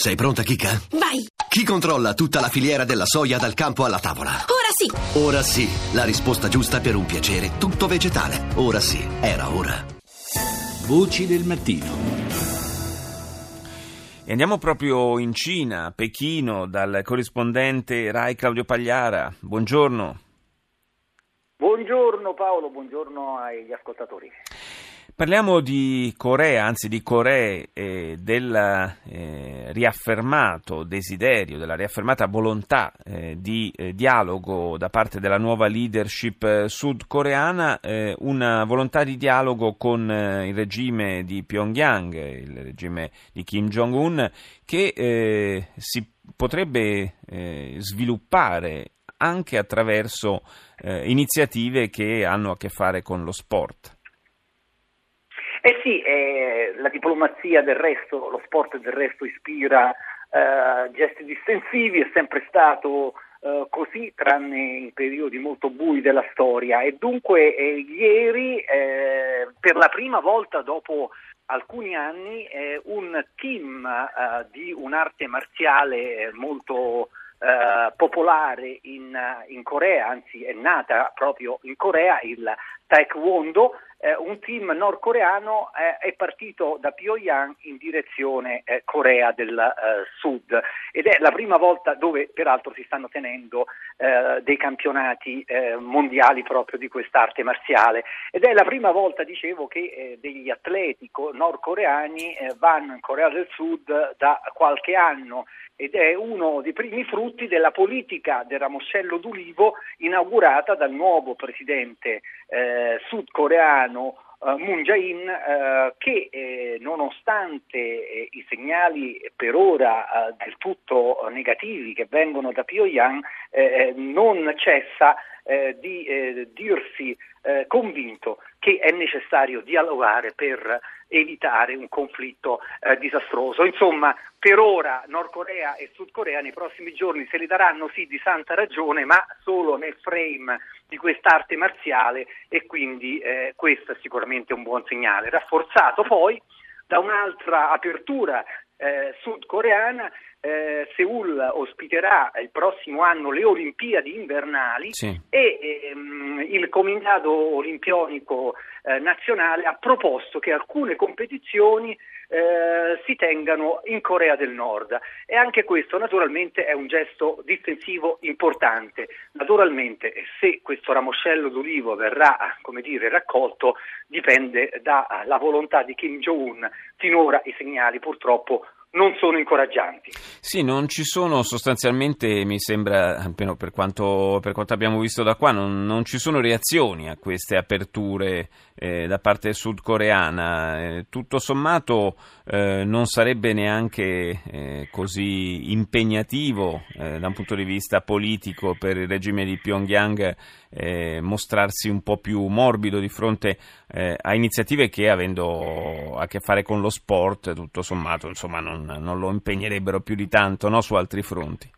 Sei pronta, Kika? Vai! Chi controlla tutta la filiera della soia dal campo alla tavola? Ora sì! Ora sì, la risposta giusta per un piacere tutto vegetale. Ora sì, era ora. Voci del mattino. E andiamo proprio in Cina, a Pechino, dal corrispondente Rai Claudio Pagliara. Buongiorno. Buongiorno Paolo, buongiorno agli ascoltatori. Parliamo di Corea, anzi di Corea, e del eh, riaffermato desiderio, della riaffermata volontà eh, di eh, dialogo da parte della nuova leadership eh, sudcoreana, eh, una volontà di dialogo con eh, il regime di Pyongyang, il regime di Kim Jong-un, che si potrebbe sviluppare anche attraverso iniziative che hanno a che fare con lo sport. Eh sì, eh, la diplomazia del resto, lo sport del resto ispira eh, gesti distensivi, è sempre stato eh, così, tranne in periodi molto bui della storia. E dunque eh, ieri eh, per la prima volta dopo alcuni anni un team di un'arte marziale molto Uh, popolare in, in, Corea, anzi è nata proprio in Corea, il Taekwondo, eh, un team nordcoreano eh, è partito da Pyongyang in direzione eh, Corea del eh, Sud ed è la prima volta dove peraltro si stanno tenendo eh, dei campionati eh, mondiali proprio di quest'arte marziale ed è la prima volta, dicevo, che degli atleti nordcoreani vanno in Corea del Sud da qualche anno ed è uno dei primi frutti della politica del ramoscello d'ulivo inaugurata dal nuovo presidente eh, sudcoreano Uh, Moon Jae-in uh, che eh, nonostante eh, i segnali per ora uh, del tutto negativi che vengono da Pyongyang eh, non cessa di dirsi convinto che è necessario dialogare per evitare un conflitto eh, disastroso. Insomma, per ora Nord Corea e Sud Corea nei prossimi giorni se li daranno sì di santa ragione, ma solo nel frame di quest'arte marziale e quindi eh, questo è sicuramente un buon segnale. Rafforzato poi da un'altra apertura eh, sudcoreana eh, Seoul ospiterà il prossimo anno le Olimpiadi invernali sì. e ehm, il Comitato Olimpionico eh, Nazionale ha proposto che alcune competizioni eh, si tengano in Corea del Nord e anche questo naturalmente è un gesto difensivo importante. Naturalmente se questo ramoscello d'ulivo verrà dire, raccolto dipende dalla volontà di Kim Jong-un. Finora i segnali purtroppo non sono incoraggianti. Sì, non ci sono sostanzialmente, mi sembra, almeno per quanto, per quanto abbiamo visto da qua, non, non, ci sono reazioni a queste aperture eh, da parte sudcoreana. Eh, tutto sommato eh, non sarebbe neanche eh, così impegnativo eh, da un punto di vista politico per il regime di Pyongyang mostrarsi un po' più morbido di fronte a iniziative che avendo a che fare con lo sport, tutto sommato, insomma, non, non lo impegnerebbero più di tanto no, su altri fronti.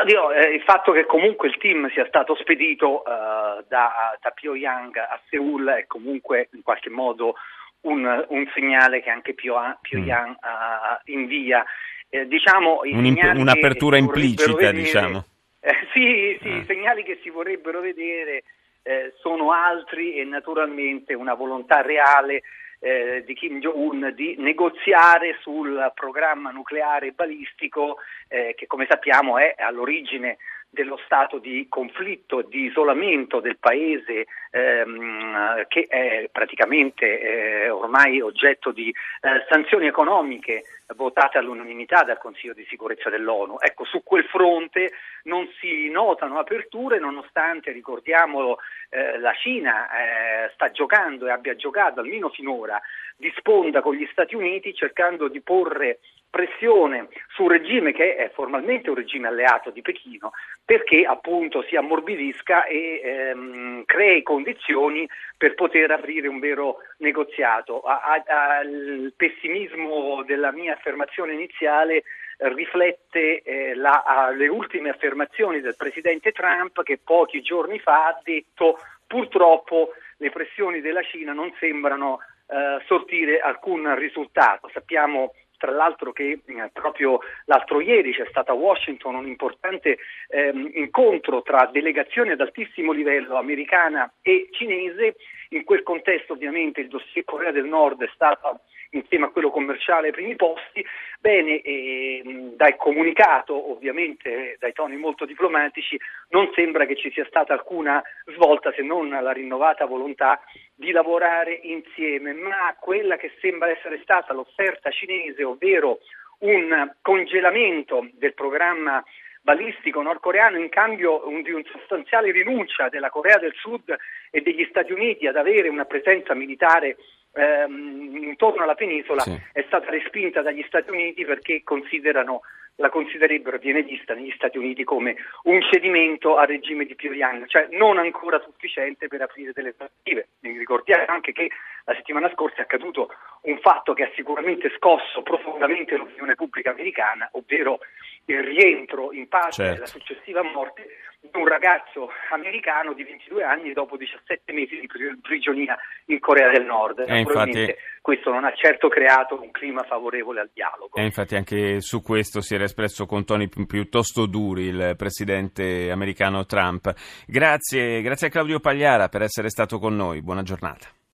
Oddio, eh, il fatto che comunque il team sia stato spedito uh, da, da Pyongyang a Seoul è comunque in qualche modo un, un segnale che anche Pyongyang mm. uh, invia. Eh, diciamo, Un, un'apertura implicita, vedere, diciamo. Eh, sì, sì, ah. i segnali che si vorrebbero vedere eh, sono altri e naturalmente una volontà reale eh, di Kim Jong-un di negoziare sul programma nucleare balistico eh, che come sappiamo è all'origine dello stato di conflitto di isolamento del paese ehm, che è praticamente eh, ormai oggetto di eh, sanzioni economiche votate all'unanimità dal Consiglio di sicurezza dell'ONU. Ecco, su quel fronte non si notano aperture nonostante, ricordiamolo, eh, la Cina eh, sta giocando e abbia giocato almeno finora di sponda con gli Stati Uniti cercando di porre pressione su un regime che è formalmente un regime alleato di Pechino perché appunto si ammorbidisca e ehm, crei condizioni per poter aprire un vero negoziato. Al pessimismo della mia affermazione iniziale riflette eh, la, le ultime affermazioni del presidente Trump che pochi giorni fa ha detto purtroppo le pressioni della Cina non sembrano eh, sortire alcun risultato. Sappiamo tra l'altro che eh, proprio l'altro ieri c'è stato a Washington un importante ehm, incontro tra delegazioni ad altissimo livello americana e cinese, in quel contesto ovviamente il dossier Corea del Nord è stato insieme a quello commerciale ai primi posti. Bene, eh, dal comunicato, ovviamente dai toni molto diplomatici, non sembra che ci sia stata alcuna svolta se non la rinnovata volontà di lavorare insieme, ma quella che sembra essere stata l'offerta cinese, ovvero un congelamento del programma balistico nordcoreano in cambio di un sostanziale rinuncia della Corea del Sud e degli Stati Uniti ad avere una presenza militare ehm, intorno alla penisola sì. è stata respinta dagli Stati Uniti perché considerano la considererebbero, viene vista negli Stati Uniti come un cedimento al regime di Pyongyang, cioè non ancora sufficiente per aprire delle trattative. Ricordiamo anche che la settimana scorsa è accaduto un fatto che ha sicuramente scosso profondamente l'opinione pubblica americana, ovvero il rientro in pace certo. e la successiva morte di un ragazzo americano di 22 anni dopo 17 mesi di prigionia in Corea del Nord. E infatti, questo non ha certo creato un clima favorevole al dialogo. E infatti anche su questo si era espresso con toni piuttosto duri il presidente americano Trump. Grazie, grazie a Claudio Pagliara per essere stato con noi. Buona giornata.